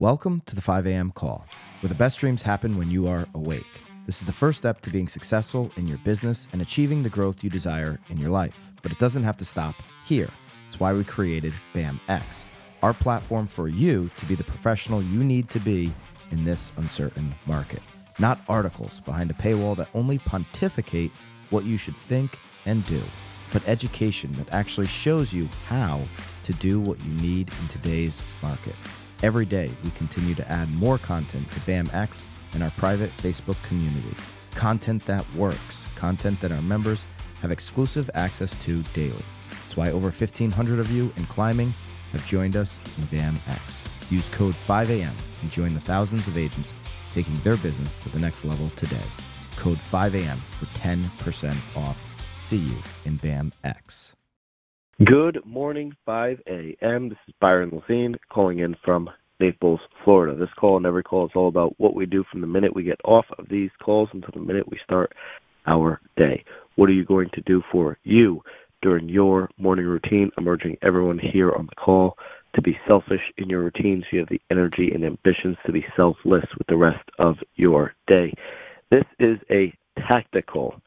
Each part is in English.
Welcome to the 5 a.m. call, where the best dreams happen when you are awake. This is the first step to being successful in your business and achieving the growth you desire in your life. But it doesn't have to stop here. It's why we created BAMX, our platform for you to be the professional you need to be in this uncertain market. Not articles behind a paywall that only pontificate what you should think and do, but education that actually shows you how to do what you need in today's market. Every day, we continue to add more content to BAMX and our private Facebook community. Content that works, content that our members have exclusive access to daily. That's why over 1,500 of you in climbing have joined us in BAMX. Use code 5AM and join the thousands of agents taking their business to the next level today. Code 5AM for 10% off. See you in BAMX. Good morning, 5 a.m. This is Byron Lazine calling in from Naples, Florida. This call and every call is all about what we do from the minute we get off of these calls until the minute we start our day. What are you going to do for you during your morning routine? I'm urging everyone here on the call to be selfish in your routine so you have the energy and ambitions to be selfless with the rest of your day. This is a tactical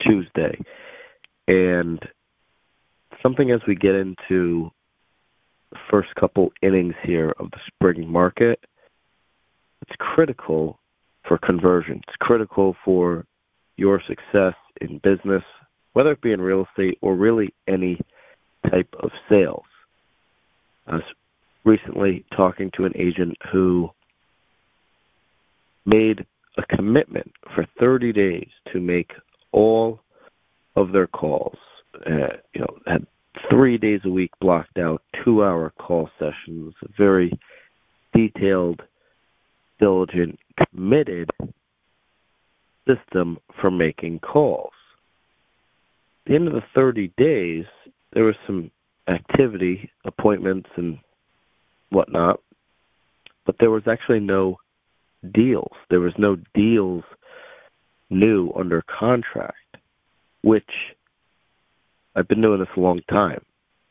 Tuesday. And something as we get into first couple innings here of the spring market, it's critical for conversion. It's critical for your success in business, whether it be in real estate or really any type of sales. I was recently talking to an agent who made a commitment for 30 days to make all of their calls. Uh, you know, had three days a week blocked out, two hour call sessions, very detailed, diligent, committed system for making calls. At the end of the 30 days, there was some activity, appointments, and whatnot, but there was actually no deals. There was no deals new under contract, which I've been doing this a long time.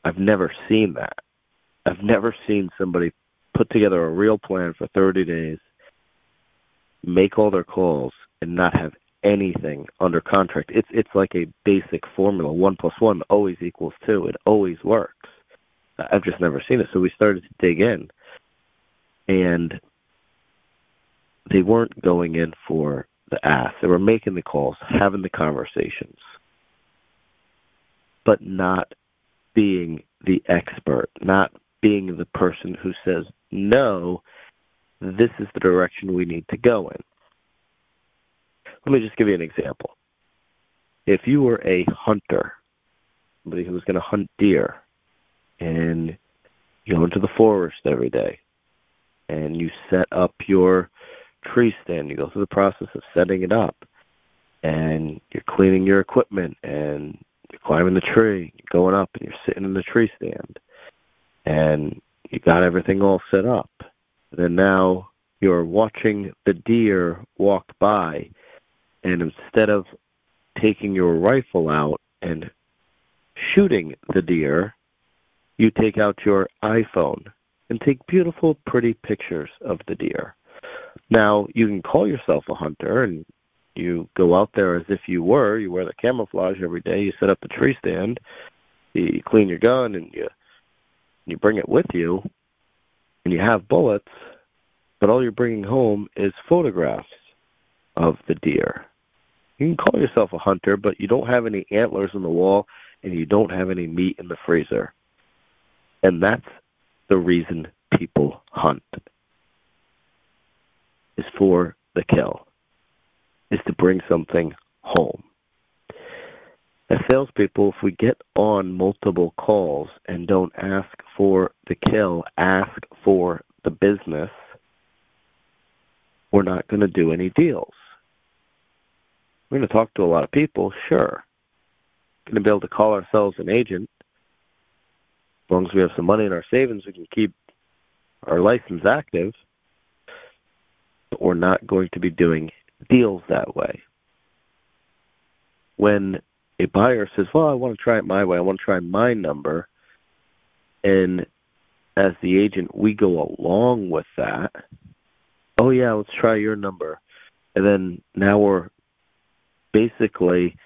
I've never seen that. I've never seen somebody put together a real plan for 30 days, make all their calls, and not have anything under contract. It's it's like a basic formula: one plus one always equals two. It always works. I've just never seen it. So we started to dig in, and they weren't going in for the ass. They were making the calls, having the conversations, but not being the expert, not being the person who says, no, this is the direction we need to go in. Let me just give you an example. If you were a hunter, somebody who was going to hunt deer, and you go into the forest every day, and you set up your tree stand, you go through the process of setting it up, and you're cleaning your equipment, and climbing the tree, going up, and you're sitting in the tree stand, and you got everything all set up. Then now you're watching the deer walk by, and instead of taking your rifle out and shooting the deer, you take out your iPhone and take beautiful, pretty pictures of the deer. Now, you can call yourself a hunter and you go out there as if you were. You wear the camouflage every day. You set up the tree stand. You clean your gun and you you bring it with you, and you have bullets. But all you're bringing home is photographs of the deer. You can call yourself a hunter, but you don't have any antlers on the wall, and you don't have any meat in the freezer. And that's the reason people hunt. Is for the kill is to bring something home. As salespeople, if we get on multiple calls and don't ask for the kill, ask for the business, we're not going to do any deals. We're going to talk to a lot of people, sure. Going to be able to call ourselves an agent. As long as we have some money in our savings, we can keep our license active. But we're not going to be doing deals that way. When a buyer says, Well, I want to try it my way, I want to try my number, and as the agent, we go along with that. Oh yeah, let's try your number. And then now we're basically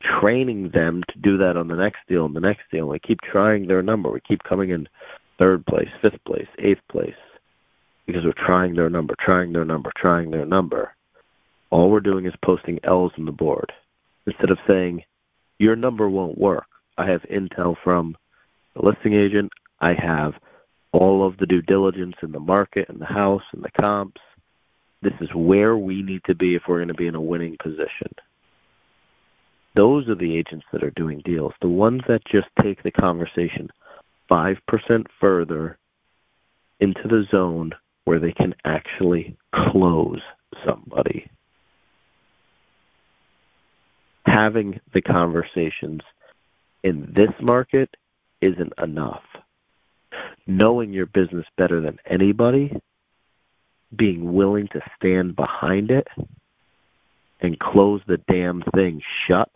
training them to do that on the next deal and the next deal. We keep trying their number. We keep coming in third place, fifth place, eighth place because we're trying their number, trying their number, trying their number. All we're doing is posting L's on the board instead of saying, Your number won't work. I have intel from the listing agent. I have all of the due diligence in the market and the house and the comps. This is where we need to be if we're going to be in a winning position. Those are the agents that are doing deals. The ones that just take the conversation 5% further into the zone where they can actually close somebody. Having the conversations in this market isn't enough. Knowing your business better than anybody, being willing to stand behind it and close the damn thing shut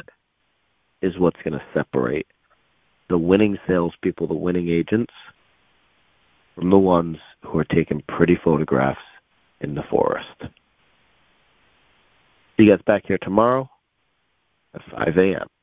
is what's going to separate the winning salespeople, the winning agents, from the ones who are taking pretty photographs in the forest. See you guys back here tomorrow at 5 a.m.